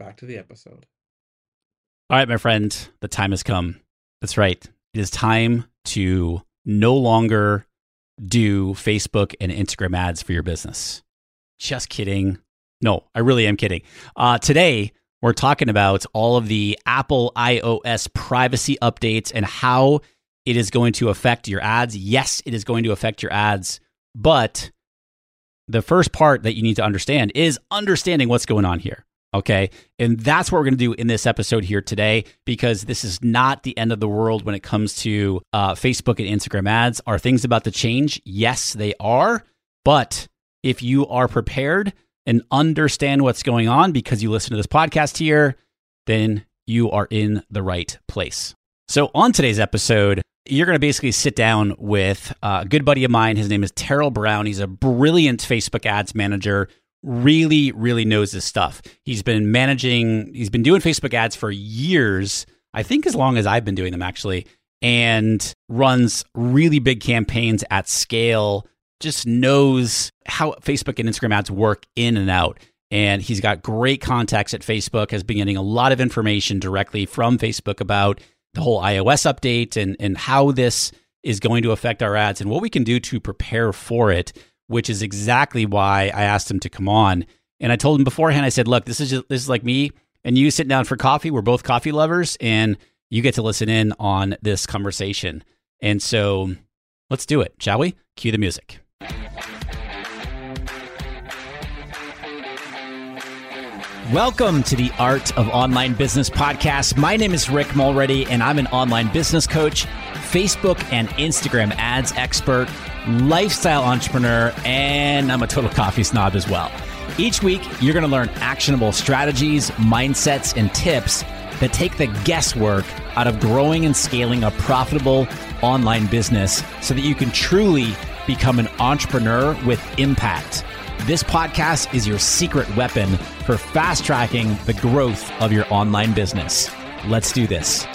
back to the episode. All right, my friend, the time has come. That's right. It is time to no longer do Facebook and Instagram ads for your business. Just kidding. No, I really am kidding. Uh, today, we're talking about all of the Apple iOS privacy updates and how it is going to affect your ads. Yes, it is going to affect your ads, but the first part that you need to understand is understanding what's going on here. Okay. And that's what we're going to do in this episode here today, because this is not the end of the world when it comes to uh, Facebook and Instagram ads. Are things about to change? Yes, they are. But if you are prepared and understand what's going on because you listen to this podcast here, then you are in the right place. So, on today's episode, you're going to basically sit down with a good buddy of mine. His name is Terrell Brown. He's a brilliant Facebook ads manager really, really knows his stuff. He's been managing, he's been doing Facebook ads for years, I think as long as I've been doing them actually, and runs really big campaigns at scale, just knows how Facebook and Instagram ads work in and out. And he's got great contacts at Facebook, has been getting a lot of information directly from Facebook about the whole iOS update and, and how this is going to affect our ads and what we can do to prepare for it which is exactly why I asked him to come on. And I told him beforehand, I said, look, this is just, this is like me and you sitting down for coffee. We're both coffee lovers and you get to listen in on this conversation. And so let's do it, shall we? Cue the music. Welcome to the Art of Online Business podcast. My name is Rick Mulready, and I'm an online business coach, Facebook and Instagram ads expert lifestyle entrepreneur, and I'm a total coffee snob as well. Each week, you're going to learn actionable strategies, mindsets, and tips that take the guesswork out of growing and scaling a profitable online business so that you can truly become an entrepreneur with impact. This podcast is your secret weapon for fast tracking the growth of your online business. Let's do this.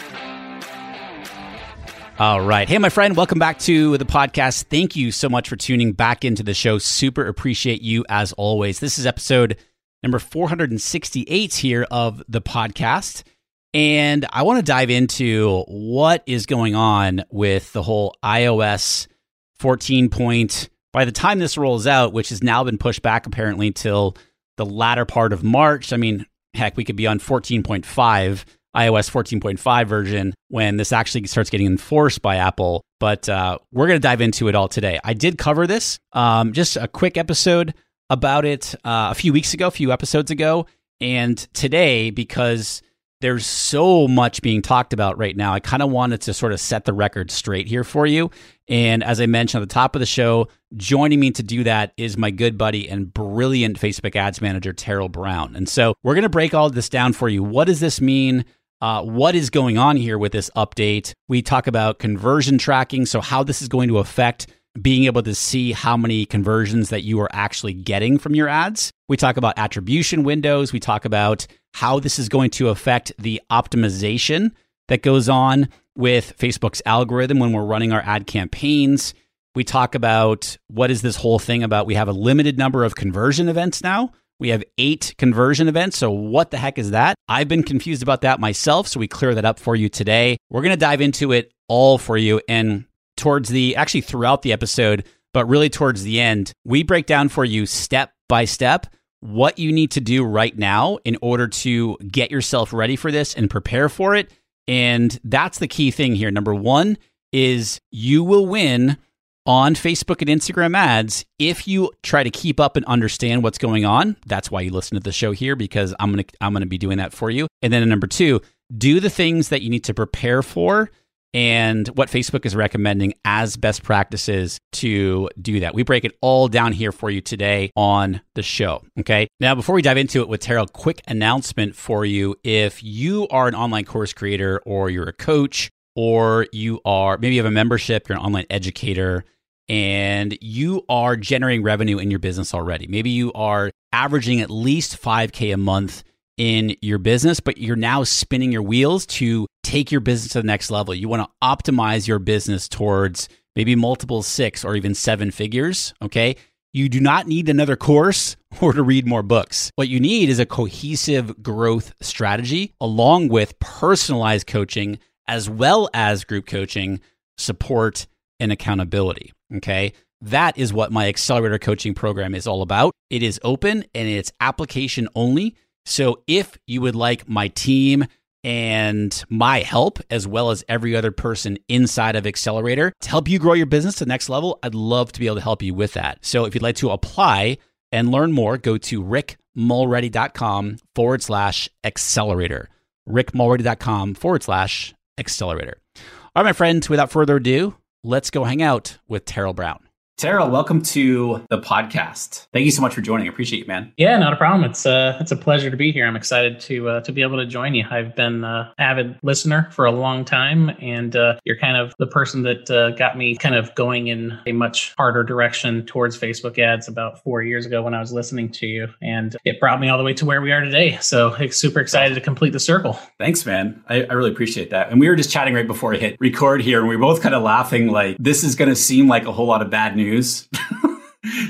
All right. Hey, my friend, welcome back to the podcast. Thank you so much for tuning back into the show. Super appreciate you as always. This is episode number 468 here of the podcast. And I want to dive into what is going on with the whole iOS 14 point. By the time this rolls out, which has now been pushed back apparently till the latter part of March, I mean, heck, we could be on 14.5 iOS 14.5 version when this actually starts getting enforced by Apple. But uh, we're going to dive into it all today. I did cover this, um, just a quick episode about it uh, a few weeks ago, a few episodes ago. And today, because there's so much being talked about right now, I kind of wanted to sort of set the record straight here for you. And as I mentioned at the top of the show, joining me to do that is my good buddy and brilliant Facebook ads manager, Terrell Brown. And so we're going to break all this down for you. What does this mean? Uh, what is going on here with this update. We talk about conversion tracking, so how this is going to affect being able to see how many conversions that you are actually getting from your ads. We talk about attribution windows. We talk about how this is going to affect the optimization that goes on with Facebook's algorithm when we're running our ad campaigns. We talk about what is this whole thing about? We have a limited number of conversion events now. We have eight conversion events. So, what the heck is that? I've been confused about that myself. So, we clear that up for you today. We're going to dive into it all for you. And towards the, actually, throughout the episode, but really towards the end, we break down for you step by step what you need to do right now in order to get yourself ready for this and prepare for it. And that's the key thing here. Number one is you will win on Facebook and Instagram ads if you try to keep up and understand what's going on. That's why you listen to the show here because I'm going to I'm going to be doing that for you. And then number 2, do the things that you need to prepare for and what Facebook is recommending as best practices to do that. We break it all down here for you today on the show. Okay. Now, before we dive into it with Terrell, quick announcement for you. If you are an online course creator or you're a coach or you are maybe you have a membership, you're an online educator, and you are generating revenue in your business already. Maybe you are averaging at least 5K a month in your business, but you're now spinning your wheels to take your business to the next level. You want to optimize your business towards maybe multiple six or even seven figures. Okay. You do not need another course or to read more books. What you need is a cohesive growth strategy along with personalized coaching as well as group coaching, support, and accountability. Okay. That is what my accelerator coaching program is all about. It is open and it's application only. So if you would like my team and my help, as well as every other person inside of Accelerator to help you grow your business to the next level, I'd love to be able to help you with that. So if you'd like to apply and learn more, go to rickmulready.com forward slash accelerator. rickmulready.com forward slash accelerator. All right, my friend, without further ado, let's go hang out with Terrell Brown. Terrell, welcome to the podcast. Thank you so much for joining. I appreciate you, man. Yeah, not a problem. It's uh, it's a pleasure to be here. I'm excited to uh, to be able to join you. I've been uh, avid listener for a long time, and uh, you're kind of the person that uh, got me kind of going in a much harder direction towards Facebook ads about four years ago when I was listening to you, and it brought me all the way to where we are today. So super excited to complete the circle. Thanks, man. I, I really appreciate that. And we were just chatting right before I hit record here, and we were both kind of laughing like this is going to seem like a whole lot of bad news news.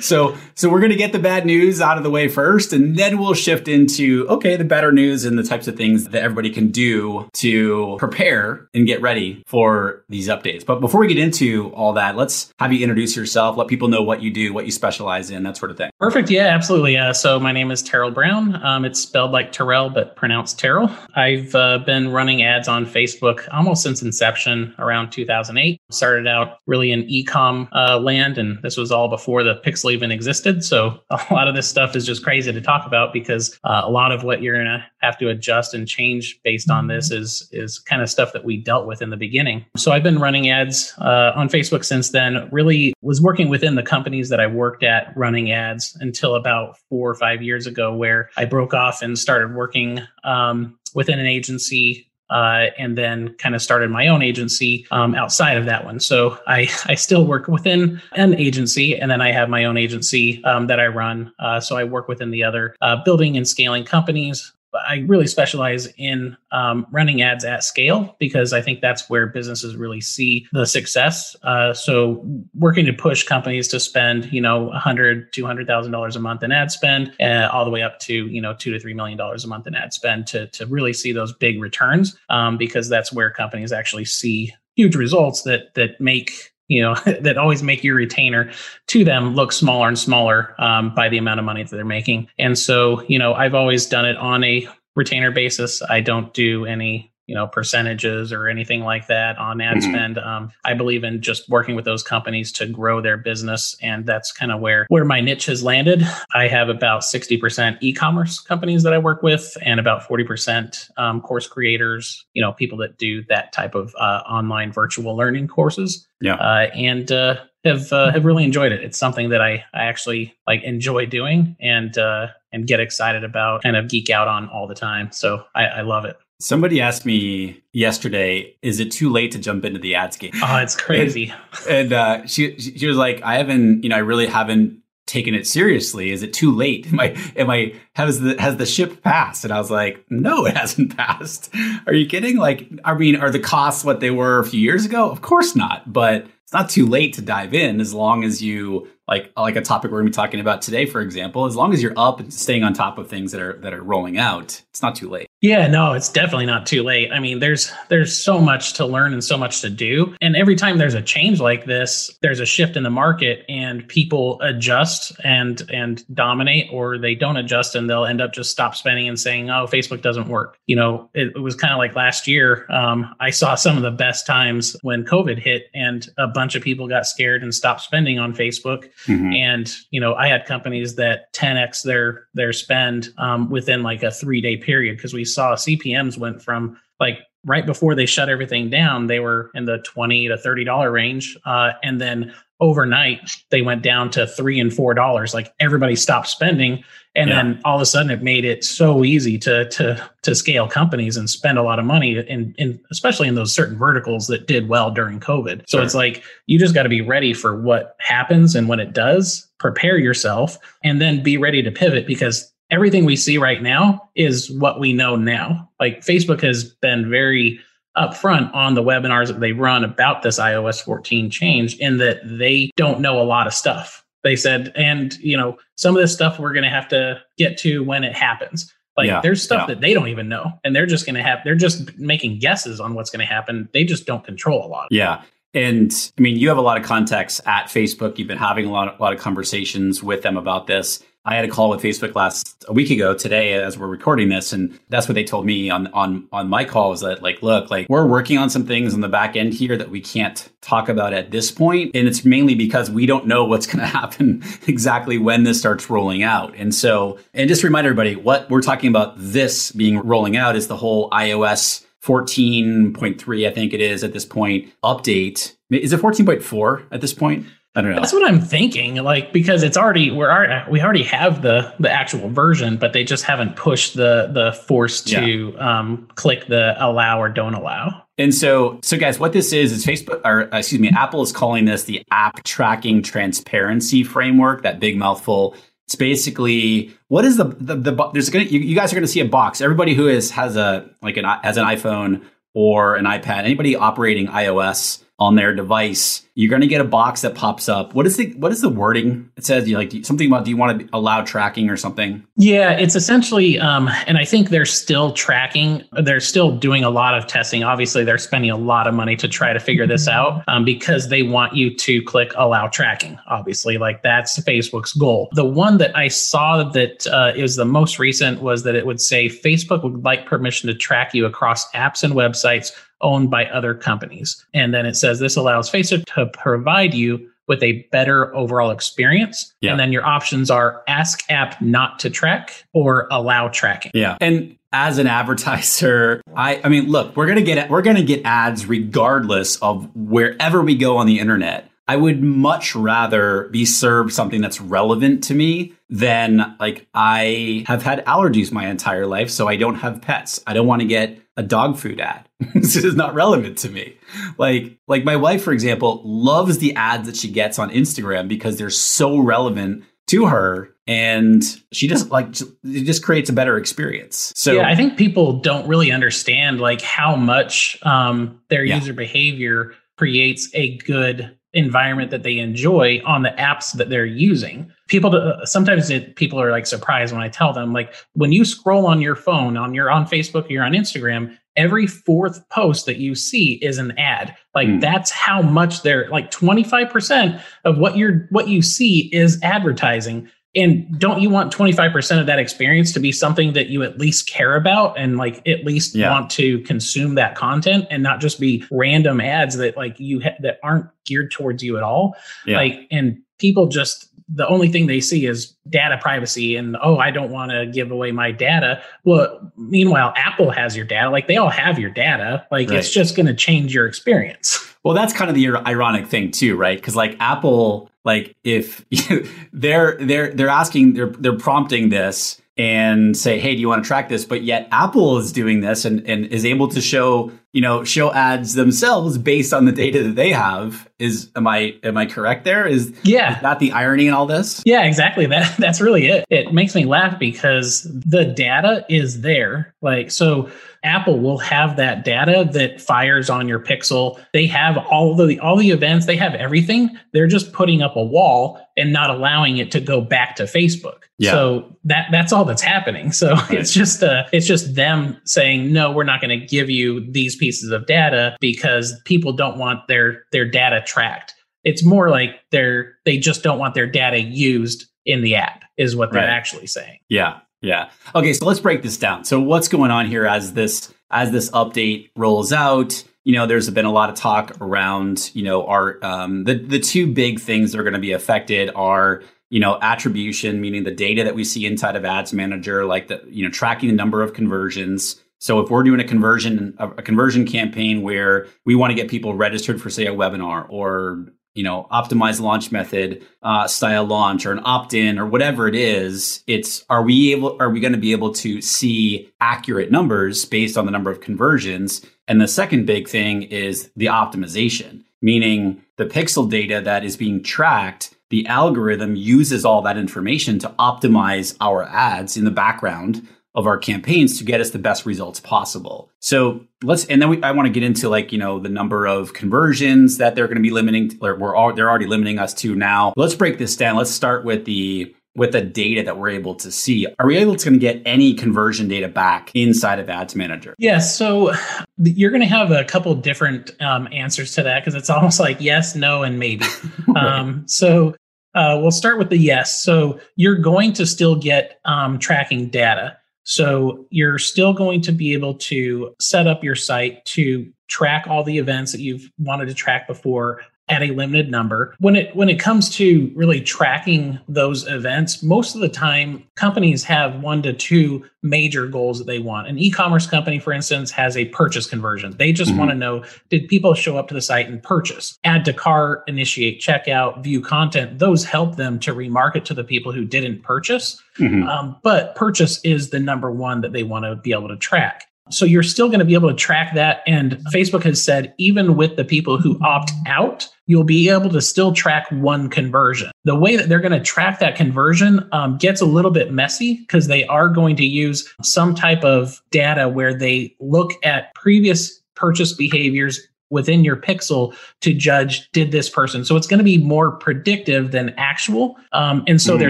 so so we're going to get the bad news out of the way first and then we'll shift into okay the better news and the types of things that everybody can do to prepare and get ready for these updates. But before we get into all that let's have you introduce yourself let people know what you do what you specialize in that sort of thing. Perfect. Yeah absolutely. Uh, so my name is terrell brown. Um, it's spelled like terrell but pronounced terrell. I've uh, been running ads on facebook almost since inception around 2008 started out really in ecom uh, land and this was all before the pixel even existed. So a lot of this stuff is just crazy to talk about because uh, a lot of what you're going to have to adjust and change based on this is is kind of stuff that we dealt with in the beginning. So I've been running ads uh, on Facebook since then. Really was working within the companies that I worked at running ads until about four or five years ago, where I broke off and started working um, within an agency uh, and then kind of started my own agency um, outside of that one. So I, I still work within an agency, and then I have my own agency um, that I run. Uh, so I work within the other uh, building and scaling companies. I really specialize in um, running ads at scale because I think that's where businesses really see the success. Uh, so working to push companies to spend, you know, a hundred, two hundred thousand dollars a month in ad spend, uh, all the way up to you know two to three million dollars a month in ad spend to to really see those big returns um, because that's where companies actually see huge results that that make you know that always make your retainer to them look smaller and smaller um, by the amount of money that they're making. And so you know i've always done it on a retainer basis. I don't do any you know percentages or anything like that on ad mm-hmm. spend. Um, i believe in just working with those companies to grow their business and that's kind of where where my niche has landed. I have about 60% e-commerce companies that i work with and about 40% um, course creators you know people that do that type of uh, online virtual learning courses. Yeah. Uh, and uh, have uh, have really enjoyed it. It's something that i i actually like enjoy doing and uh, and get excited about kind of geek out on all the time. So I, I love it Somebody asked me yesterday, "Is it too late to jump into the ads game?" Oh, it's crazy. and, and uh, she she was like, "I haven't, you know, I really haven't taken it seriously. Is it too late? Am I, am I, has the, has the ship passed? And I was like, no, it hasn't passed. Are you kidding? Like, I mean, are the costs what they were a few years ago? Of course not. But it's not too late to dive in as long as you like like a topic we're going to be talking about today for example as long as you're up and staying on top of things that are that are rolling out it's not too late yeah no it's definitely not too late. I mean there's there's so much to learn and so much to do. And every time there's a change like this there's a shift in the market and people adjust and and dominate or they don't adjust and they'll end up just stop spending and saying oh facebook doesn't work. You know it, it was kind of like last year um, i saw some of the best times when covid hit and a bunch of people got scared and stopped spending on facebook. Mm-hmm. And you know, I had companies that 10x their their spend um, within like a three day period because we saw CPMS went from like right before they shut everything down, they were in the twenty to thirty dollar range, uh, and then overnight they went down to three and four dollars. Like everybody stopped spending, and yeah. then all of a sudden it made it so easy to to to scale companies and spend a lot of money in, in especially in those certain verticals that did well during covid so sure. it's like you just got to be ready for what happens and when it does prepare yourself and then be ready to pivot because everything we see right now is what we know now like facebook has been very upfront on the webinars that they run about this ios 14 change in that they don't know a lot of stuff they said, and you know, some of this stuff we're going to have to get to when it happens. Like yeah, there's stuff yeah. that they don't even know, and they're just going to have they're just making guesses on what's going to happen. They just don't control a lot. Yeah. And I mean, you have a lot of context at Facebook. You've been having a lot, of, a lot of conversations with them about this. I had a call with Facebook last a week ago today as we're recording this, and that's what they told me on on on my call is that like, look, like we're working on some things on the back end here that we can't talk about at this point, and it's mainly because we don't know what's going to happen exactly when this starts rolling out. And so, and just remind everybody what we're talking about. This being rolling out is the whole iOS 14.3, I think it is at this point, update. Is it 14.4 at this point? I don't know. That's what I'm thinking. Like because it's already we're already, we already have the the actual version, but they just haven't pushed the the force to yeah. um, click the allow or don't allow. And so, so guys, what this is is Facebook, or uh, excuse me, Apple is calling this the App Tracking Transparency Framework. That big mouthful. It's basically what is the the, the there's gonna you, you guys are gonna see a box. Everybody who is has a like an has an iPhone or an iPad, anybody operating iOS on their device, you're going to get a box that pops up. What is the what is the wording? It says you like something about do you want to allow tracking or something? Yeah, it's essentially, um, and I think they're still tracking. They're still doing a lot of testing. Obviously, they're spending a lot of money to try to figure this out um, because they want you to click allow tracking. Obviously, like that's Facebook's goal. The one that I saw that uh, is the most recent was that it would say Facebook would like permission to track you across apps and websites owned by other companies. And then it says this allows Facebook to provide you with a better overall experience. Yeah. And then your options are ask app not to track or allow tracking. Yeah. And as an advertiser, I I mean, look, we're going to get we're going to get ads regardless of wherever we go on the internet. I would much rather be served something that's relevant to me than like I have had allergies my entire life, so I don't have pets. I don't want to get a dog food ad. this is not relevant to me. Like like my wife, for example, loves the ads that she gets on Instagram because they're so relevant to her and she just like it just creates a better experience so yeah i think people don't really understand like how much um, their yeah. user behavior creates a good environment that they enjoy on the apps that they're using. People uh, sometimes it, people are like surprised when I tell them like when you scroll on your phone on your on Facebook or you're on Instagram, every fourth post that you see is an ad. Like mm. that's how much they're like 25% of what you're what you see is advertising and don't you want 25% of that experience to be something that you at least care about and like at least yeah. want to consume that content and not just be random ads that like you ha- that aren't geared towards you at all yeah. like and people just the only thing they see is data privacy and oh i don't want to give away my data well meanwhile apple has your data like they all have your data like right. it's just going to change your experience well that's kind of the ironic thing too right because like apple like if they're they're they're asking they're they're prompting this and say, "Hey, do you want to track this?" But yet Apple is doing this and, and is able to show you know show ads themselves based on the data that they have. Is am I am I correct there? Is yeah is that the irony in all this? Yeah, exactly. That that's really it. It makes me laugh because the data is there. Like so Apple will have that data that fires on your Pixel. They have all the all the events, they have everything. They're just putting up a wall and not allowing it to go back to Facebook. Yeah. So that that's all that's happening. So right. it's just uh it's just them saying no, we're not going to give you these pieces of data because people don't want their their data tracked. It's more like they're they just don't want their data used in the app is what they're right. actually saying. Yeah. Yeah. Okay, so let's break this down. So what's going on here as this as this update rolls out? You know, there's been a lot of talk around, you know, our um, the the two big things that are going to be affected are you know attribution meaning the data that we see inside of ads manager like the you know tracking the number of conversions so if we're doing a conversion a conversion campaign where we want to get people registered for say a webinar or you know, optimized launch method uh, style launch or an opt-in or whatever it is, it's are we able are we going to be able to see accurate numbers based on the number of conversions? And the second big thing is the optimization, meaning the pixel data that is being tracked the algorithm uses all that information to optimize our ads in the background of our campaigns to get us the best results possible. So let's, and then we, I want to get into like, you know, the number of conversions that they're going to be limiting, or we're all, they're already limiting us to now. Let's break this down. Let's start with the, with the data that we're able to see. Are we able to get any conversion data back inside of Ads Manager? Yes. So you're going to have a couple different um, answers to that because it's almost like yes, no, and maybe. um, so uh, we'll start with the yes. So you're going to still get um, tracking data. So you're still going to be able to set up your site to track all the events that you've wanted to track before at a limited number. When it when it comes to really tracking those events, most of the time companies have one to two major goals that they want. An e-commerce company for instance has a purchase conversion. They just mm-hmm. want to know did people show up to the site and purchase? Add to cart, initiate checkout, view content. Those help them to remarket to the people who didn't purchase. Mm-hmm. Um, but purchase is the number one that they want to be able to track. So you're still going to be able to track that. And Facebook has said, even with the people who opt out, you'll be able to still track one conversion. The way that they're going to track that conversion um, gets a little bit messy because they are going to use some type of data where they look at previous purchase behaviors within your pixel to judge did this person so it's going to be more predictive than actual um, and so mm they're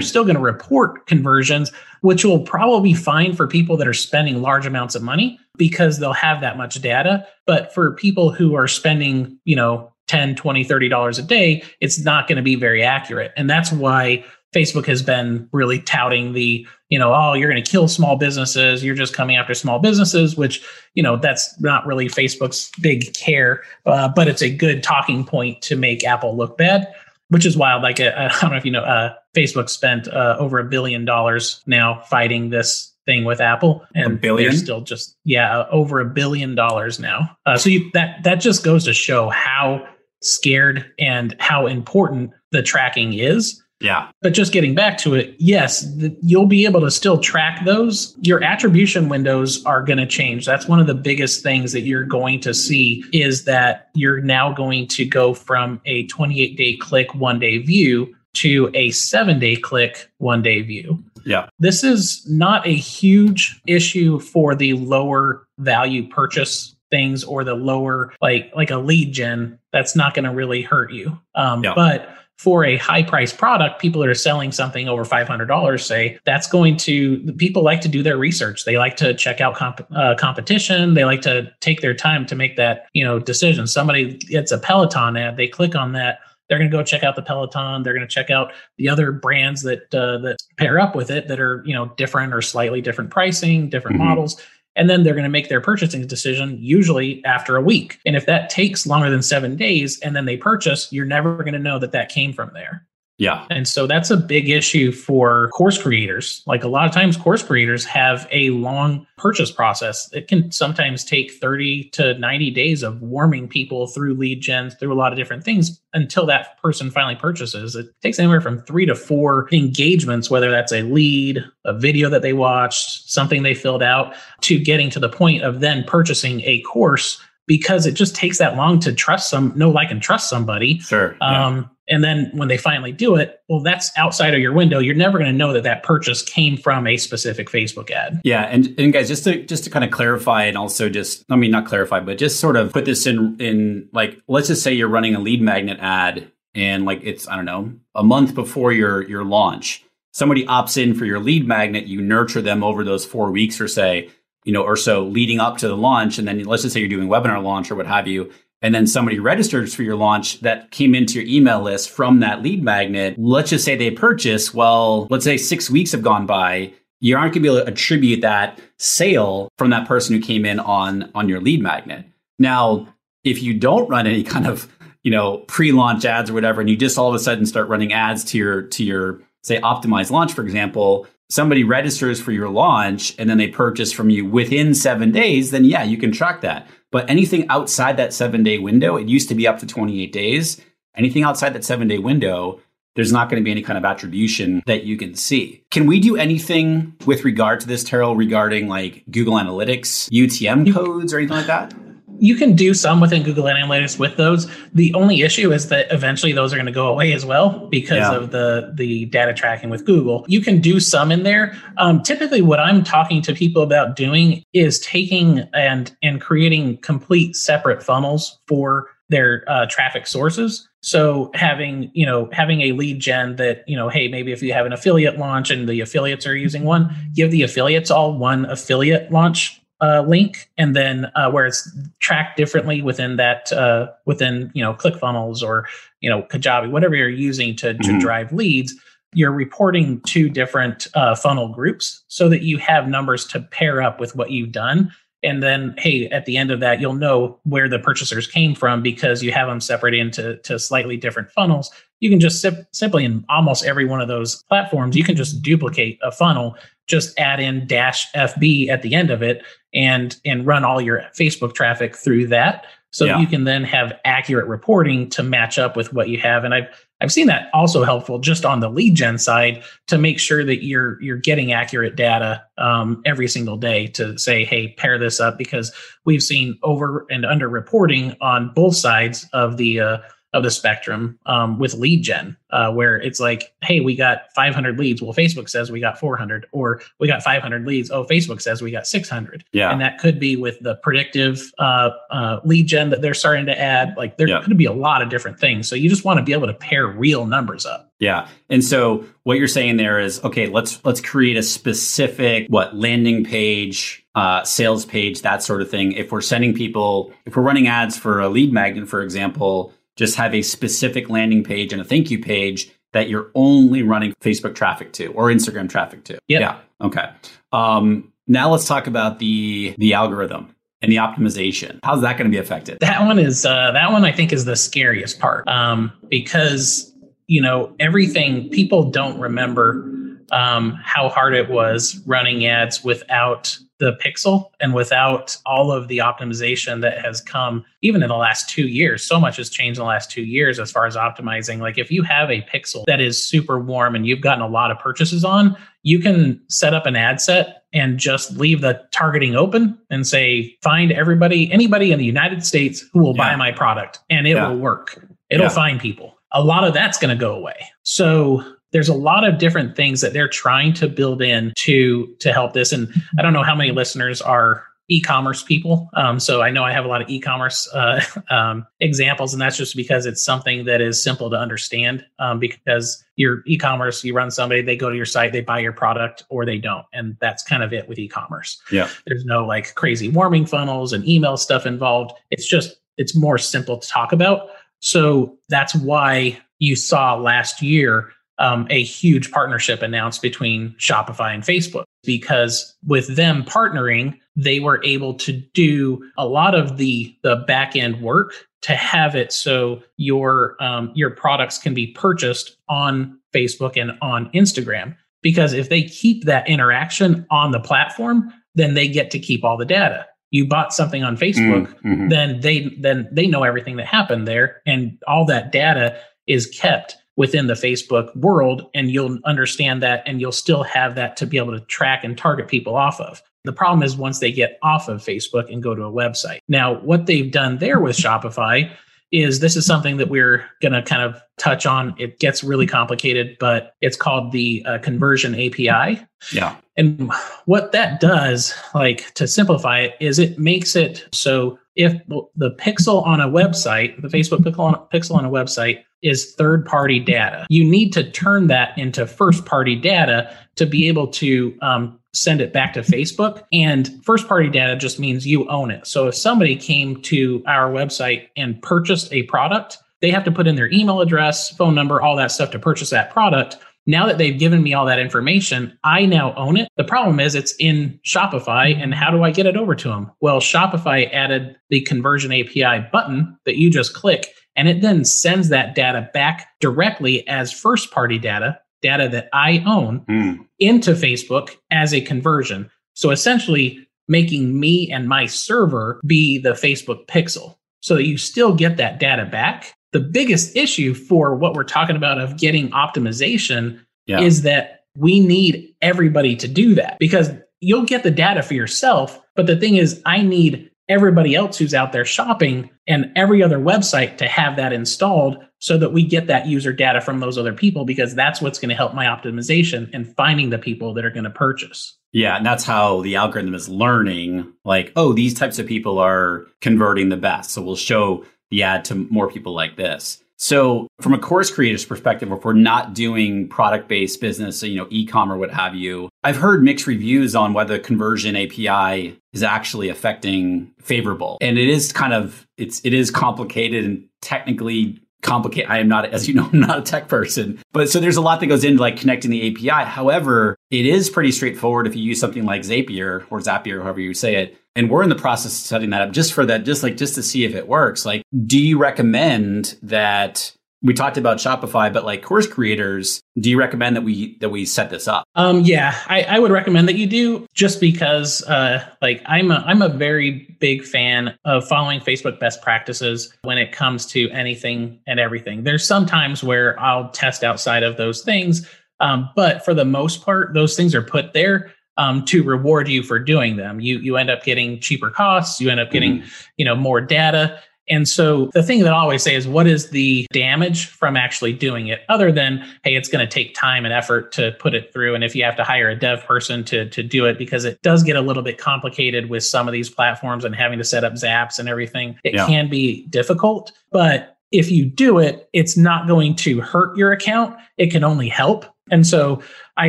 still going to report conversions which will probably be fine for people that are spending large amounts of money because they'll have that much data but for people who are spending you know 10 20 30 dollars a day it's not going to be very accurate and that's why Facebook has been really touting the, you know, oh, you're going to kill small businesses. You're just coming after small businesses, which, you know, that's not really Facebook's big care, uh, but it's a good talking point to make Apple look bad, which is wild. Like, uh, I don't know if you know, uh, Facebook spent uh, over a billion dollars now fighting this thing with Apple, and a billion? they're still just yeah over a billion dollars now. Uh, so you, that that just goes to show how scared and how important the tracking is. Yeah. But just getting back to it, yes, the, you'll be able to still track those. Your attribution windows are going to change. That's one of the biggest things that you're going to see is that you're now going to go from a 28 day click, one day view to a seven day click, one day view. Yeah. This is not a huge issue for the lower value purchase things or the lower like like a lead gen that's not going to really hurt you um, yeah. but for a high price product, people that are selling something over $500 say that's going to, people like to do their research. They like to check out comp, uh, competition. They like to take their time to make that, you know, decision. Somebody gets a Peloton ad, they click on that. They're going to go check out the Peloton. They're going to check out the other brands that uh, that pair up with it that are you know different or slightly different pricing, different mm-hmm. models and then they're going to make their purchasing decision usually after a week. And if that takes longer than seven days and then they purchase, you're never going to know that that came from there. Yeah. And so that's a big issue for course creators. Like a lot of times, course creators have a long purchase process. It can sometimes take 30 to 90 days of warming people through lead gens, through a lot of different things until that person finally purchases. It takes anywhere from three to four engagements, whether that's a lead, a video that they watched, something they filled out, to getting to the point of then purchasing a course because it just takes that long to trust some, know, like, and trust somebody. Sure. Yeah. Um, and then when they finally do it, well, that's outside of your window. You're never going to know that that purchase came from a specific Facebook ad. Yeah, and and guys, just to just to kind of clarify, and also just I mean not clarify, but just sort of put this in in like let's just say you're running a lead magnet ad, and like it's I don't know a month before your your launch, somebody opts in for your lead magnet, you nurture them over those four weeks or say, you know, or so leading up to the launch, and then let's just say you're doing webinar launch or what have you and then somebody registers for your launch that came into your email list from that lead magnet, let's just say they purchase, well, let's say six weeks have gone by, you aren't going to be able to attribute that sale from that person who came in on on your lead magnet. Now, if you don't run any kind of you know pre-launch ads or whatever, and you just all of a sudden start running ads to your to your say optimized launch, for example, somebody registers for your launch and then they purchase from you within seven days, then yeah, you can track that. But anything outside that seven day window, it used to be up to 28 days. Anything outside that seven day window, there's not going to be any kind of attribution that you can see. Can we do anything with regard to this, Terrell, regarding like Google Analytics, UTM codes, or anything like that? You can do some within Google Analytics with those. The only issue is that eventually those are going to go away as well because yeah. of the the data tracking with Google. You can do some in there. Um, typically, what I'm talking to people about doing is taking and and creating complete separate funnels for their uh, traffic sources. So having, you know, having a lead gen that, you know, hey, maybe if you have an affiliate launch and the affiliates are using one, give the affiliates all one affiliate launch uh, link, and then uh, where it's tracked differently within that uh, within you know ClickFunnels or you know Kajabi, whatever you're using to to mm-hmm. drive leads. You're reporting two different uh, funnel groups so that you have numbers to pair up with what you've done. And then, hey, at the end of that, you'll know where the purchasers came from because you have them separated into to slightly different funnels. You can just sim- simply in almost every one of those platforms, you can just duplicate a funnel just add in dash FB at the end of it and and run all your Facebook traffic through that. So yeah. you can then have accurate reporting to match up with what you have. And I've I've seen that also helpful just on the lead gen side to make sure that you're you're getting accurate data um, every single day to say, hey, pair this up because we've seen over and under reporting on both sides of the uh, of the spectrum um, with lead gen, uh, where it's like, hey, we got 500 leads. Well, Facebook says we got 400, or we got 500 leads. Oh, Facebook says we got 600. Yeah. And that could be with the predictive uh, uh, lead gen that they're starting to add. Like there yeah. could be a lot of different things. So you just want to be able to pair real numbers up. Yeah. And so what you're saying there is, okay, let's let's create a specific what landing page, uh, sales page, that sort of thing. If we're sending people, if we're running ads for a lead magnet, for example, just have a specific landing page and a thank you page that you're only running Facebook traffic to or Instagram traffic to. Yep. Yeah. Okay. Um, now let's talk about the the algorithm and the optimization. How's that going to be affected? That one is uh, that one I think is the scariest part um, because you know everything people don't remember um, how hard it was running ads without the pixel and without all of the optimization that has come even in the last two years so much has changed in the last two years as far as optimizing like if you have a pixel that is super warm and you've gotten a lot of purchases on you can set up an ad set and just leave the targeting open and say find everybody anybody in the united states who will yeah. buy my product and it yeah. will work it'll yeah. find people a lot of that's going to go away so there's a lot of different things that they're trying to build in to to help this. And i don't know how many listeners are e-commerce people. Um, so i know i have a lot of e-commerce uh, um, examples and that's just because it's something that is simple to understand um, because your e-commerce you run somebody they go to your site they buy your product or they don't. And that's kind of it with e-commerce. Yeah. There's no like crazy warming funnels and email stuff involved. It's just it's more simple to talk about. So that's why you saw last year um, a huge partnership announced between Shopify and Facebook because with them partnering, they were able to do a lot of the the back end work to have it so your um, your products can be purchased on Facebook and on Instagram. Because if they keep that interaction on the platform, then they get to keep all the data. You bought something on Facebook, mm-hmm. then they then they know everything that happened there, and all that data is kept within the Facebook world, and you'll understand that, and you'll still have that to be able to track and target people off of. The problem is once they get off of Facebook and go to a website. Now, what they've done there with Shopify is this is something that we're going to kind of touch on. It gets really complicated, but it's called the uh, conversion API. Yeah. And what that does, like to simplify it, is it makes it so if the pixel on a website, the Facebook pixel on, pixel on a website is third party data, you need to turn that into first party data to be able to um, send it back to Facebook. And first party data just means you own it. So if somebody came to our website and purchased a product, they have to put in their email address, phone number, all that stuff to purchase that product. Now that they've given me all that information, I now own it. The problem is it's in Shopify, and how do I get it over to them? Well, Shopify added the conversion API button that you just click, and it then sends that data back directly as first party data data that I own mm. into Facebook as a conversion. So essentially, making me and my server be the Facebook pixel so that you still get that data back. The biggest issue for what we're talking about of getting optimization yeah. is that we need everybody to do that because you'll get the data for yourself. But the thing is, I need everybody else who's out there shopping and every other website to have that installed so that we get that user data from those other people because that's what's going to help my optimization and finding the people that are going to purchase. Yeah, and that's how the algorithm is learning like, oh, these types of people are converting the best. So we'll show the ad to more people like this. So, from a course creator's perspective, if we're not doing product based business, you know, e-com or what have you, I've heard mixed reviews on whether conversion API is actually affecting favorable. And it is kind of it's it is complicated and technically complicated. I am not, as you know, I'm not a tech person, but so there's a lot that goes into like connecting the API. However, it is pretty straightforward if you use something like Zapier or Zapier, however you say it and we're in the process of setting that up just for that just like just to see if it works. Like do you recommend that we talked about shopify but like course creators do you recommend that we that we set this up? Um yeah i, I would recommend that you do just because uh like i'm a i'm a very big fan of following facebook best practices when it comes to anything and everything. There's some times where i'll test outside of those things um, but for the most part those things are put there um, to reward you for doing them. You you end up getting cheaper costs. You end up getting mm-hmm. you know more data. And so the thing that I always say is, what is the damage from actually doing it, other than hey, it's going to take time and effort to put it through, and if you have to hire a dev person to to do it, because it does get a little bit complicated with some of these platforms and having to set up Zaps and everything, it yeah. can be difficult. But if you do it, it's not going to hurt your account. It can only help. And so I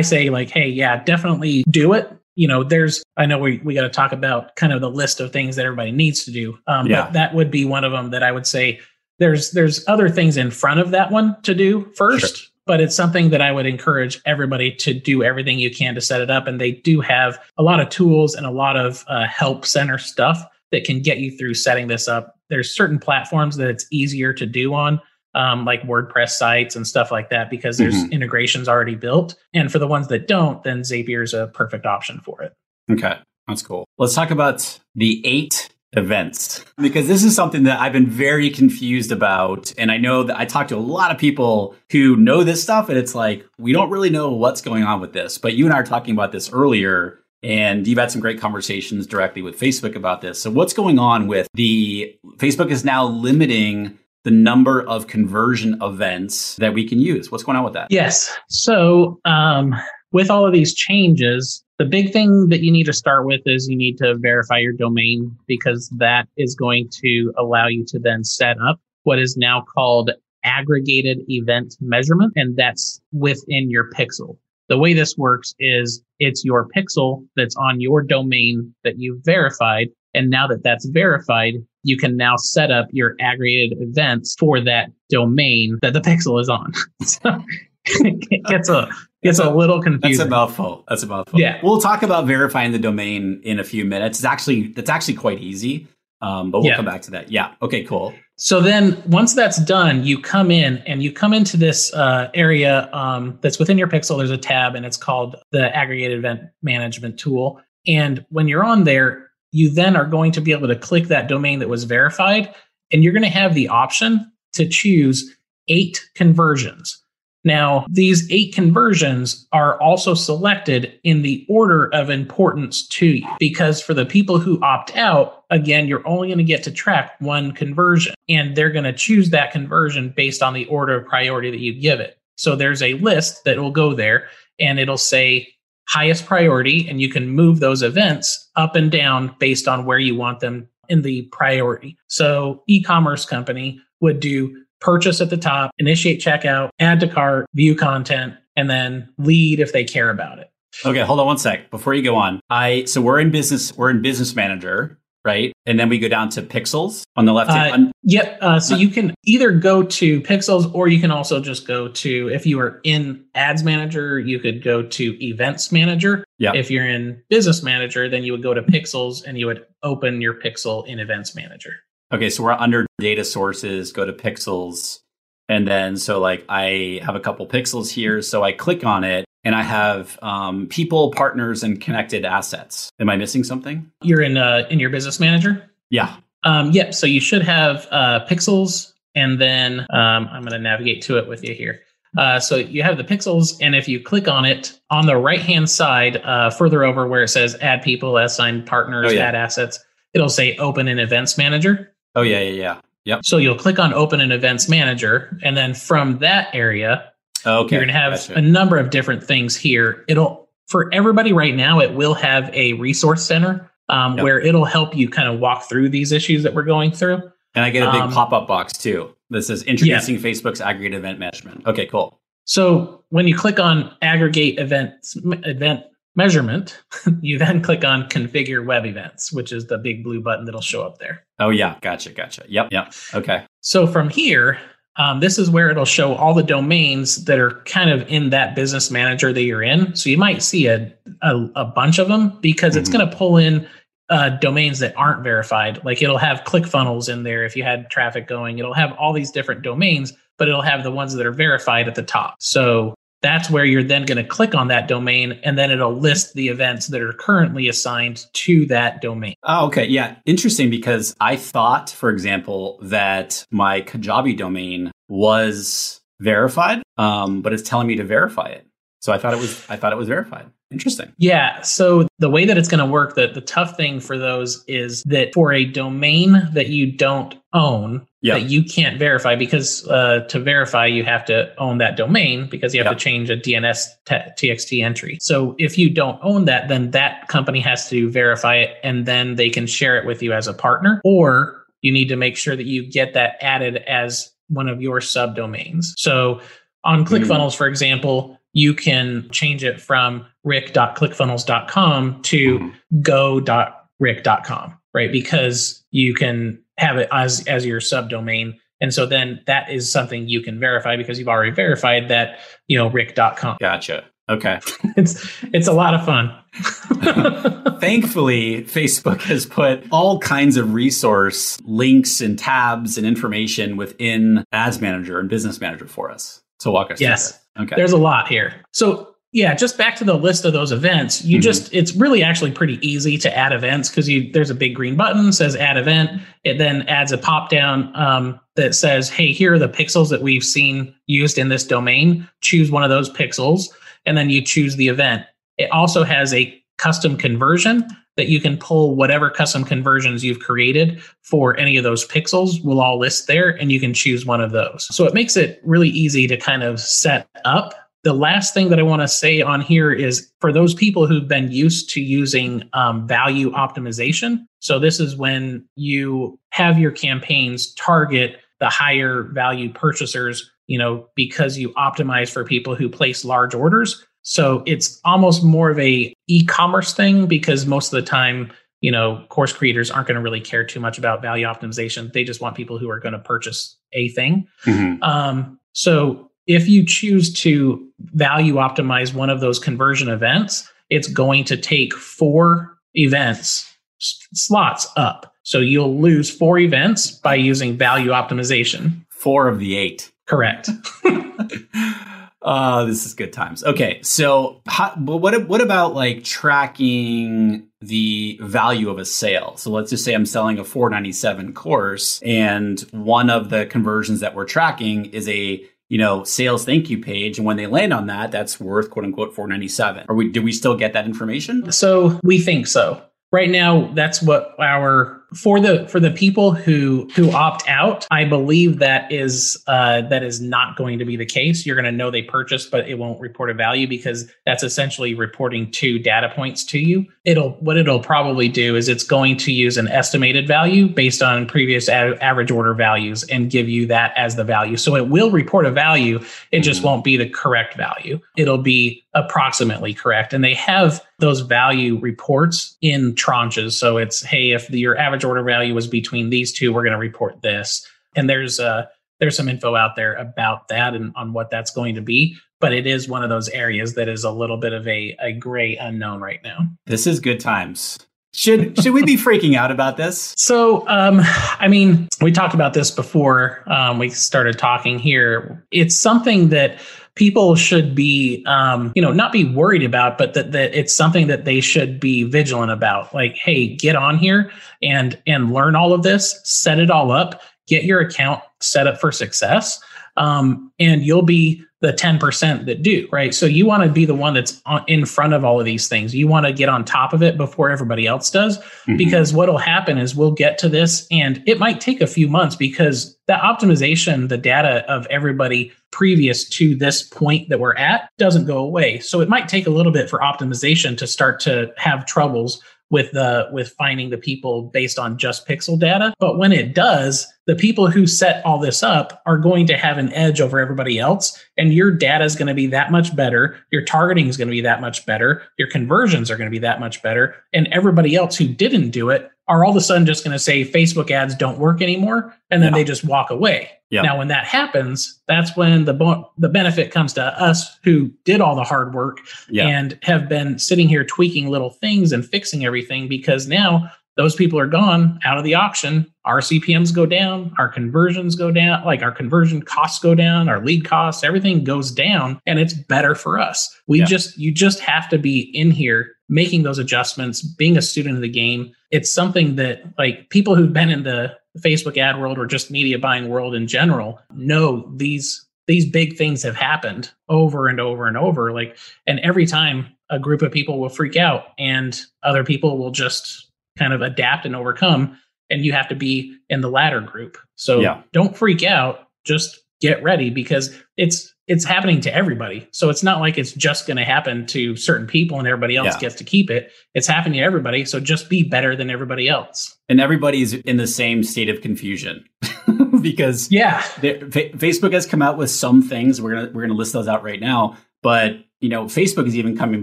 say, like, hey, yeah, definitely do it. You know, there's, I know we, we got to talk about kind of the list of things that everybody needs to do. Um, yeah. But that would be one of them that I would say there's, there's other things in front of that one to do first. Sure. But it's something that I would encourage everybody to do everything you can to set it up. And they do have a lot of tools and a lot of uh, help center stuff that can get you through setting this up. There's certain platforms that it's easier to do on um, like WordPress sites and stuff like that because there's mm-hmm. integrations already built. And for the ones that don't, then Zapier is a perfect option for it. Okay, that's cool. Let's talk about the eight events because this is something that I've been very confused about. And I know that I talk to a lot of people who know this stuff, and it's like, we don't really know what's going on with this. But you and I are talking about this earlier. And you've had some great conversations directly with Facebook about this. So, what's going on with the Facebook is now limiting the number of conversion events that we can use. What's going on with that? Yes. So, um, with all of these changes, the big thing that you need to start with is you need to verify your domain because that is going to allow you to then set up what is now called aggregated event measurement, and that's within your pixel. The way this works is it's your pixel that's on your domain that you've verified. And now that that's verified, you can now set up your aggregated events for that domain that the pixel is on. so it gets a gets a, a, little confusing. That's a mouthful. That's a mouthful. Yeah. We'll talk about verifying the domain in a few minutes. It's actually that's actually quite easy. Um, but we'll yeah. come back to that. Yeah. Okay, cool. So then once that's done, you come in and you come into this uh, area um, that's within your pixel. There's a tab and it's called the aggregated event management tool. And when you're on there, you then are going to be able to click that domain that was verified and you're going to have the option to choose eight conversions. Now, these eight conversions are also selected in the order of importance to you because for the people who opt out, again, you're only going to get to track one conversion and they're going to choose that conversion based on the order of priority that you give it. So there's a list that will go there and it'll say highest priority and you can move those events up and down based on where you want them in the priority. So e-commerce company would do purchase at the top, initiate checkout, add to cart, view content, and then lead if they care about it. Okay, hold on one sec before you go on. I so we're in business we're in business manager, right? And then we go down to pixels on the left hand. Uh, yep. Uh, so you can either go to pixels or you can also just go to if you are in ads manager, you could go to events manager. Yeah. If you're in business manager, then you would go to pixels and you would open your pixel in events manager. Okay, so we're under data sources, go to pixels. And then, so like I have a couple pixels here. So I click on it and I have um, people, partners, and connected assets. Am I missing something? You're in uh, in your business manager. Yeah. Um, yep. So you should have uh, pixels, and then um, I'm going to navigate to it with you here. Uh, so you have the pixels, and if you click on it on the right hand side, uh, further over where it says "Add people," "Assign partners," oh, yeah. "Add assets," it'll say "Open an Events Manager." Oh yeah, yeah, yeah. Yep. So you'll click on Open an Events Manager, and then from that area, okay, you're going to have gotcha. a number of different things here. It'll for everybody right now, it will have a resource center um, yep. where it'll help you kind of walk through these issues that we're going through. And I get a big um, pop up box too. This is introducing yeah. Facebook's aggregate event management. Okay, cool. So when you click on aggregate events event measurement, you then click on configure web events, which is the big blue button that'll show up there. Oh, yeah. Gotcha. Gotcha. Yep. Yep. Okay. So from here, um, this is where it'll show all the domains that are kind of in that business manager that you're in. So you might see a, a, a bunch of them because mm-hmm. it's going to pull in uh, domains that aren't verified. Like it'll have ClickFunnels in there if you had traffic going. It'll have all these different domains, but it'll have the ones that are verified at the top. So that's where you're then going to click on that domain and then it'll list the events that are currently assigned to that domain. Oh, okay. Yeah. Interesting because I thought, for example, that my Kajabi domain was verified, um, but it's telling me to verify it. So I thought it was I thought it was verified. Interesting. Yeah. So the way that it's going to work, that the tough thing for those is that for a domain that you don't own, yep. that you can't verify because uh, to verify you have to own that domain because you have yep. to change a DNS t- TXT entry. So if you don't own that, then that company has to verify it and then they can share it with you as a partner, or you need to make sure that you get that added as one of your subdomains. So on ClickFunnels, mm. for example, you can change it from rick.clickfunnels.com to mm-hmm. go.rick.com, right? Because you can have it as, as your subdomain. And so then that is something you can verify because you've already verified that, you know, rick.com. Gotcha. Okay. it's it's a lot of fun. Thankfully, Facebook has put all kinds of resource links and tabs and information within Ads Manager and Business Manager for us. So walk us yes. through Okay. There's a lot here. So yeah, just back to the list of those events. You mm-hmm. just it's really actually pretty easy to add events because you there's a big green button says add event. It then adds a pop down um, that says, hey, here are the pixels that we've seen used in this domain. Choose one of those pixels, and then you choose the event. It also has a custom conversion that you can pull whatever custom conversions you've created for any of those pixels will all list there and you can choose one of those. So it makes it really easy to kind of set up. The last thing that I want to say on here is for those people who've been used to using um, value optimization. So this is when you have your campaigns target the higher value purchasers, you know, because you optimize for people who place large orders. So it's almost more of a e-commerce thing because most of the time, you know, course creators aren't going to really care too much about value optimization. They just want people who are going to purchase a thing. Mm-hmm. Um, so if you choose to value optimize one of those conversion events, it's going to take four events slots up. So you'll lose four events by using value optimization. Four of the eight. Correct. uh, this is good times. Okay, so how, but what what about like tracking the value of a sale? So let's just say I'm selling a 497 course, and one of the conversions that we're tracking is a you know sales thank you page, and when they land on that, that's worth quote unquote 497. Are we? Do we still get that information? So we think so. Right now, that's what our for the for the people who who opt out i believe that is uh, that is not going to be the case. You're going to know they purchased but it won't report a value because that's essentially reporting two data points to you. It'll what it'll probably do is it's going to use an estimated value based on previous a- average order values and give you that as the value. So it will report a value it just mm-hmm. won't be the correct value. It'll be approximately correct. And they have those value reports in tranches so it's hey if the, your average order value was between these two, we're going to report this. And there's uh, there's some info out there about that and on what that's going to be. But it is one of those areas that is a little bit of a, a gray unknown right now. This is good times. Should should we be freaking out about this? So, um, I mean, we talked about this before um, we started talking here. It's something that people should be um, you know not be worried about but that, that it's something that they should be vigilant about. Like hey get on here and and learn all of this set it all up get your account set up for success um, and you'll be the 10% that do, right? So you want to be the one that's in front of all of these things. You want to get on top of it before everybody else does, mm-hmm. because what'll happen is we'll get to this and it might take a few months because the optimization, the data of everybody previous to this point that we're at doesn't go away. So it might take a little bit for optimization to start to have troubles with the with finding the people based on just pixel data. But when it does, the people who set all this up are going to have an edge over everybody else and your data is going to be that much better your targeting is going to be that much better your conversions are going to be that much better and everybody else who didn't do it are all of a sudden just going to say Facebook ads don't work anymore, and then yeah. they just walk away. Yeah. Now, when that happens, that's when the bo- the benefit comes to us who did all the hard work yeah. and have been sitting here tweaking little things and fixing everything because now those people are gone out of the auction. Our CPMs go down, our conversions go down, like our conversion costs go down, our lead costs, everything goes down, and it's better for us. We yeah. just, you just have to be in here making those adjustments, being a student of the game. It's something that like people who've been in the Facebook ad world or just media buying world in general know these these big things have happened over and over and over like and every time a group of people will freak out and other people will just kind of adapt and overcome. And you have to be in the latter group. So yeah. don't freak out. Just get ready because it's it's happening to everybody. So it's not like it's just going to happen to certain people and everybody else yeah. gets to keep it. It's happening to everybody. So just be better than everybody else. And everybody's in the same state of confusion because yeah, Facebook has come out with some things. We're gonna we're gonna list those out right now. But you know, Facebook is even coming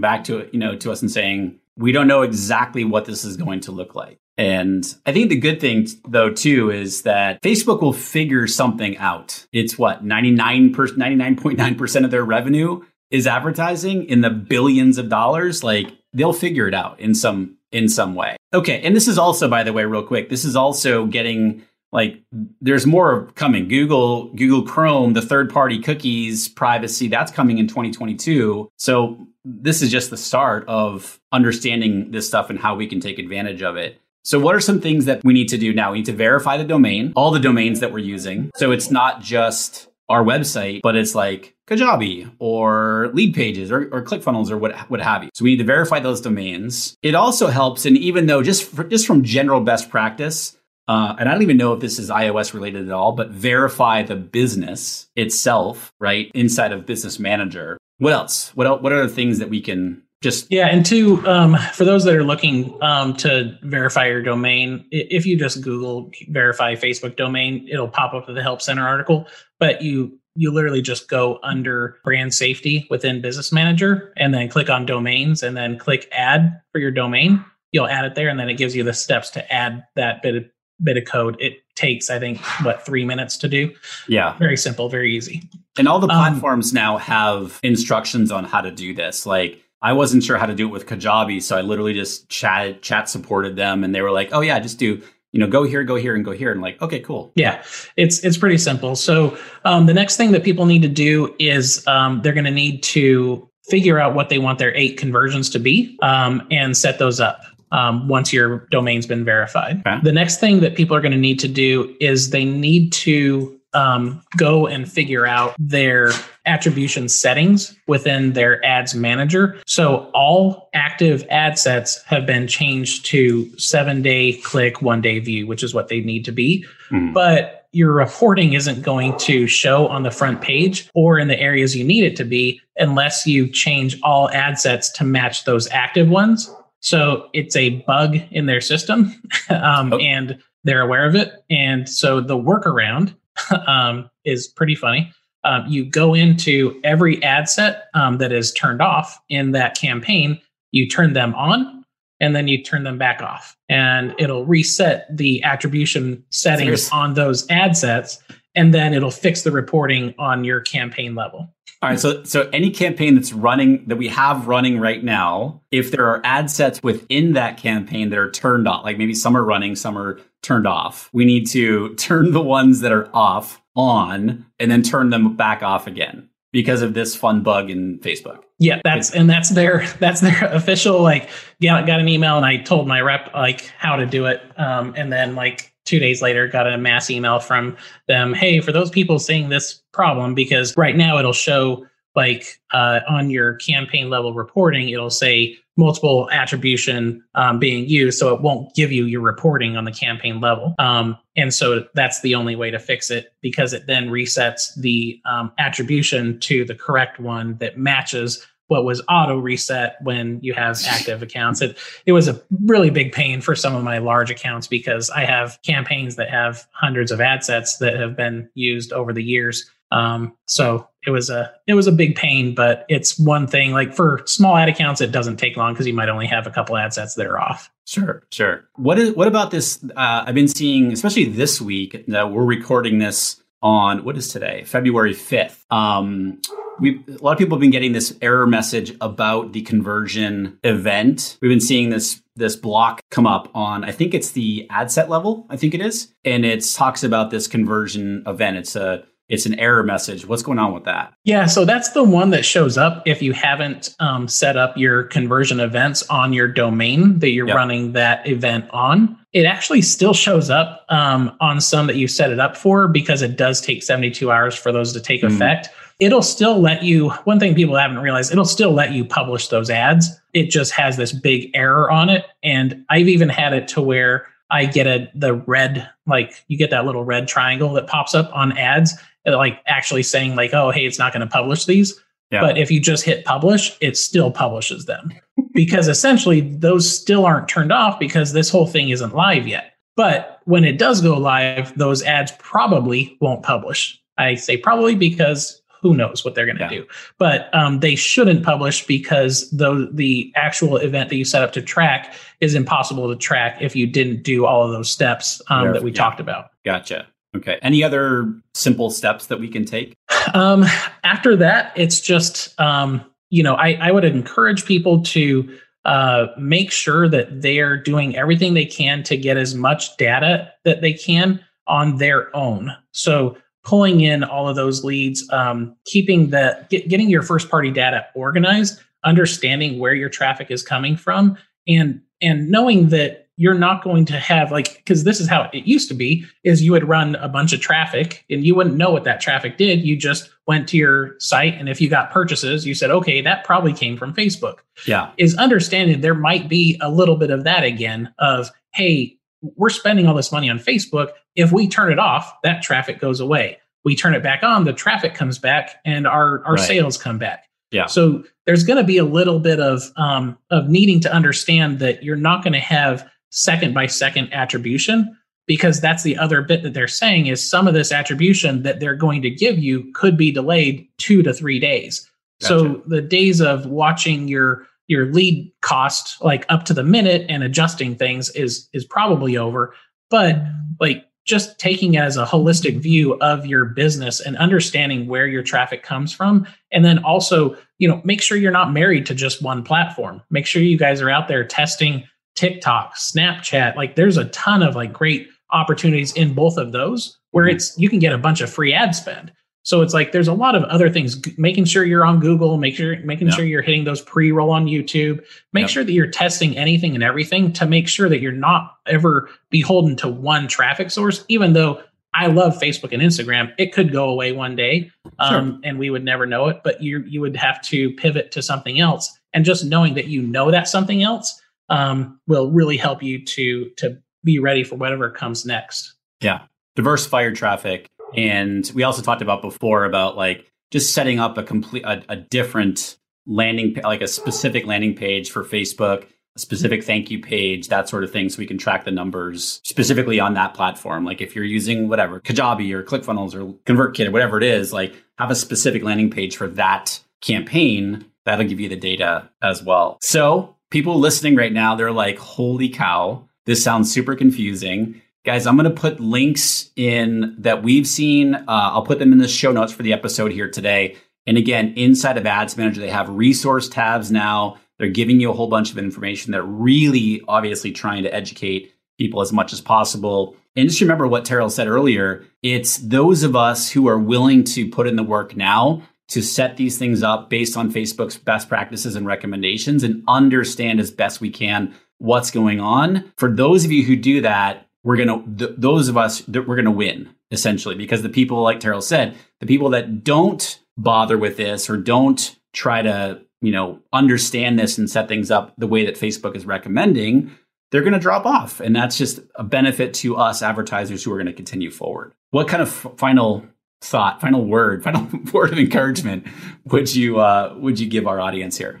back to it, you know to us and saying we don't know exactly what this is going to look like. And I think the good thing though too is that Facebook will figure something out. It's what 99 99.9% of their revenue is advertising in the billions of dollars. Like they'll figure it out in some in some way. Okay, and this is also by the way real quick, this is also getting like there's more coming google google chrome the third party cookies privacy that's coming in 2022 so this is just the start of understanding this stuff and how we can take advantage of it so what are some things that we need to do now we need to verify the domain all the domains that we're using so it's not just our website but it's like Kajabi or Leadpages or, or ClickFunnels or what, what have you. So we need to verify those domains. It also helps, and even though just for, just from general best practice, uh, and I don't even know if this is iOS related at all, but verify the business itself, right, inside of Business Manager. What else? What else, what are the things that we can just yeah and two um, for those that are looking um, to verify your domain if you just google verify facebook domain it'll pop up to the help center article but you you literally just go under brand safety within business manager and then click on domains and then click add for your domain you'll add it there and then it gives you the steps to add that bit of bit of code. It takes, I think, what, three minutes to do? Yeah. Very simple, very easy. And all the um, platforms um, now have instructions on how to do this. Like, I wasn't sure how to do it with Kajabi, so I literally just chat chat supported them, and they were like, "Oh yeah, just do you know, go here, go here, and go here, and like, okay, cool. Yeah, it's it's pretty simple. So um, the next thing that people need to do is um, they're going to need to figure out what they want their eight conversions to be um, and set those up. Um, once your domain's been verified. Okay. The next thing that people are going to need to do is they need to um, go and figure out their attribution settings within their ads manager. So all active ad sets have been changed to seven day click, one day view, which is what they need to be. Mm. But your reporting isn't going to show on the front page or in the areas you need it to be unless you change all ad sets to match those active ones. So it's a bug in their system um, oh. and they're aware of it. And so the workaround um, is pretty funny. Um, you go into every ad set um, that is turned off in that campaign, you turn them on, and then you turn them back off. And it'll reset the attribution settings on those ad sets, and then it'll fix the reporting on your campaign level. All right, so so any campaign that's running that we have running right now, if there are ad sets within that campaign that are turned on, like maybe some are running, some are turned off, we need to turn the ones that are off on and then turn them back off again because of this fun bug in Facebook. Yeah, that's and that's their that's their official like yeah, got an email and I told my rep like how to do it. Um, and then like two days later got a mass email from them hey for those people seeing this problem because right now it'll show like uh, on your campaign level reporting it'll say multiple attribution um, being used so it won't give you your reporting on the campaign level um, and so that's the only way to fix it because it then resets the um, attribution to the correct one that matches what was auto reset when you have active accounts. It it was a really big pain for some of my large accounts because I have campaigns that have hundreds of ad sets that have been used over the years. Um, so it was a it was a big pain, but it's one thing. Like for small ad accounts, it doesn't take long because you might only have a couple ad sets that are off. Sure, sure. What is what about this? Uh, I've been seeing, especially this week. that we're recording this on what is today, February fifth. Um, we a lot of people have been getting this error message about the conversion event. We've been seeing this this block come up on I think it's the ad set level, I think it is, and it talks about this conversion event. It's a it's an error message. What's going on with that? Yeah, so that's the one that shows up if you haven't um, set up your conversion events on your domain that you're yep. running that event on. It actually still shows up um, on some that you set it up for because it does take 72 hours for those to take mm. effect it'll still let you one thing people haven't realized it'll still let you publish those ads it just has this big error on it and i've even had it to where i get a the red like you get that little red triangle that pops up on ads like actually saying like oh hey it's not going to publish these. Yeah. but if you just hit publish it still publishes them. Because essentially those still aren't turned off because this whole thing isn't live yet. But when it does go live those ads probably won't publish. I say probably because who knows what they're going to yeah. do. But um, they shouldn't publish because the the actual event that you set up to track is impossible to track if you didn't do all of those steps um, that we yeah. talked about. Gotcha okay. Any other simple steps that we can take? Um, after that it's just um, you know I, I would encourage people to uh, make sure that they are doing everything they can to get as much data that they can on their own. So pulling in all of those leads, um, keeping the get, getting your first party data organized, understanding where your traffic is coming from, and and knowing that you're not going to have like because this is how it used to be is you would run a bunch of traffic and you wouldn't know what that traffic did you just went to your site and if you got purchases you said okay that probably came from facebook yeah is understanding there might be a little bit of that again of hey we're spending all this money on Facebook. If we turn it off, that traffic goes away. We turn it back on, the traffic comes back, and our our right. sales come back. Yeah. So there's going to be a little bit of um, of needing to understand that you're not going to have second by second attribution because that's the other bit that they're saying is some of this attribution that they're going to give you could be delayed two to three days. Gotcha. So the days of watching your your lead cost like up to the minute and adjusting things is is probably over but like just taking as a holistic view of your business and understanding where your traffic comes from and then also you know make sure you're not married to just one platform make sure you guys are out there testing TikTok, Snapchat. Like there's a ton of like great opportunities in both of those where mm-hmm. it's you can get a bunch of free ad spend. So it's like there's a lot of other things. Making sure you're on Google, make sure making yeah. sure you're hitting those pre-roll on YouTube. Make yeah. sure that you're testing anything and everything to make sure that you're not ever beholden to one traffic source. Even though I love Facebook and Instagram, it could go away one day, um, sure. and we would never know it. But you you would have to pivot to something else. And just knowing that you know that something else um, will really help you to to be ready for whatever comes next. Yeah, diversify your traffic and we also talked about before about like just setting up a complete a, a different landing like a specific landing page for Facebook, a specific thank you page, that sort of thing, so we can track the numbers specifically on that platform. Like if you're using whatever Kajabi or ClickFunnels or ConvertKit or whatever it is, like have a specific landing page for that campaign. That'll give you the data as well. So people listening right now, they're like, "Holy cow!" This sounds super confusing. Guys, I'm going to put links in that we've seen. Uh, I'll put them in the show notes for the episode here today. And again, inside of Ads Manager, they have resource tabs now. They're giving you a whole bunch of information. They're really obviously trying to educate people as much as possible. And just remember what Terrell said earlier it's those of us who are willing to put in the work now to set these things up based on Facebook's best practices and recommendations and understand as best we can what's going on. For those of you who do that, we're going to, th- those of us, th- we're going to win essentially because the people, like Terrell said, the people that don't bother with this or don't try to, you know, understand this and set things up the way that Facebook is recommending, they're going to drop off. And that's just a benefit to us advertisers who are going to continue forward. What kind of f- final thought, final word, final word of encouragement would you, uh, would you give our audience here?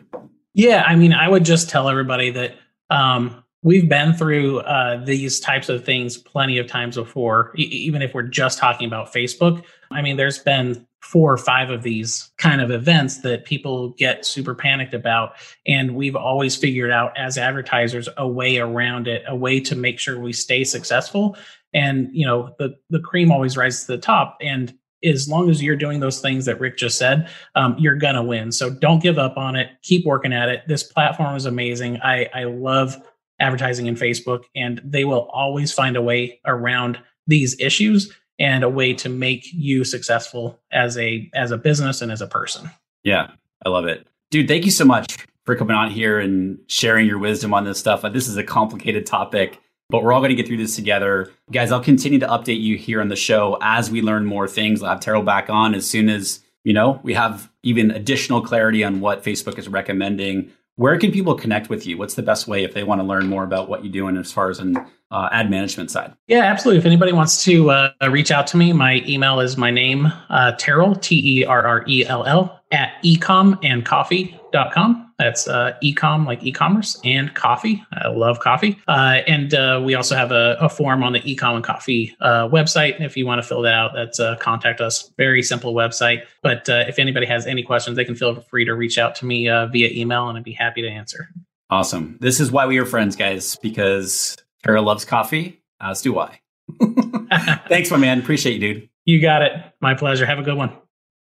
Yeah. I mean, I would just tell everybody that, um, we've been through uh, these types of things plenty of times before e- even if we're just talking about facebook i mean there's been four or five of these kind of events that people get super panicked about and we've always figured out as advertisers a way around it a way to make sure we stay successful and you know the the cream always rises to the top and as long as you're doing those things that Rick just said, um, you're gonna win. So don't give up on it. Keep working at it. This platform is amazing. I I love advertising in Facebook, and they will always find a way around these issues and a way to make you successful as a as a business and as a person. Yeah, I love it. Dude, thank you so much for coming on here and sharing your wisdom on this stuff. This is a complicated topic, but we're all going to get through this together. Guys, I'll continue to update you here on the show as we learn more things. I'll have Terrell back on as soon as, you know, we have even additional clarity on what Facebook is recommending where can people connect with you? What's the best way if they want to learn more about what you do and as far as an uh, ad management side? Yeah, absolutely. If anybody wants to uh, reach out to me, my email is my name, uh, Terrell, T E R R E L L, at ecomandcoffee.com. That's uh, ecom like e-commerce and coffee. I love coffee. Uh, and uh, we also have a, a, form on the ecom and coffee uh, website. If you want to fill that out, that's uh, contact us. Very simple website. But uh, if anybody has any questions, they can feel free to reach out to me uh, via email, and I'd be happy to answer. Awesome. This is why we are friends, guys, because Terrell loves coffee, as do I. Thanks, my man. Appreciate you, dude. You got it. My pleasure. Have a good one.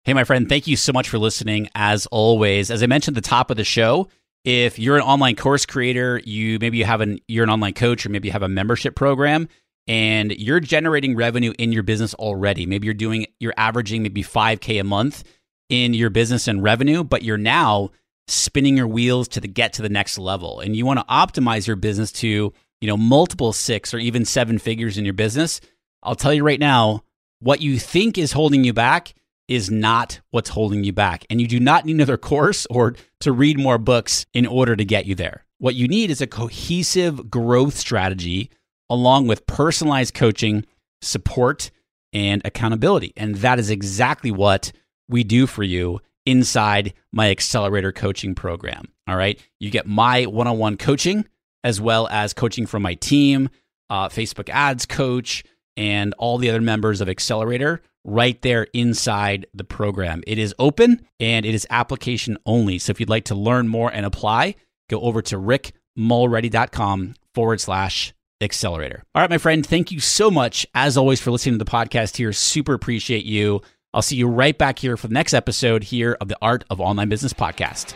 Hey, my friend, thank you so much for listening. As always, as I mentioned at the top of the show, if you're an online course creator, you maybe you have an you're an online coach, or maybe you have a membership program, and you're generating revenue in your business already. Maybe you're doing you're averaging maybe 5k a month in your business and revenue, but you're now spinning your wheels to the get to the next level, and you want to optimize your business to you know multiple six or even seven figures in your business. I'll tell you right now, what you think is holding you back is not what's holding you back. And you do not need another course or to read more books in order to get you there. What you need is a cohesive growth strategy along with personalized coaching, support, and accountability. And that is exactly what we do for you inside my accelerator coaching program. All right. You get my one on one coaching as well as coaching from my team, uh, Facebook ads coach, and all the other members of Accelerator right there inside the program. It is open and it is application only. So if you'd like to learn more and apply, go over to rickmulready.com forward slash accelerator. All right, my friend, thank you so much, as always, for listening to the podcast here. Super appreciate you. I'll see you right back here for the next episode here of the Art of Online Business podcast.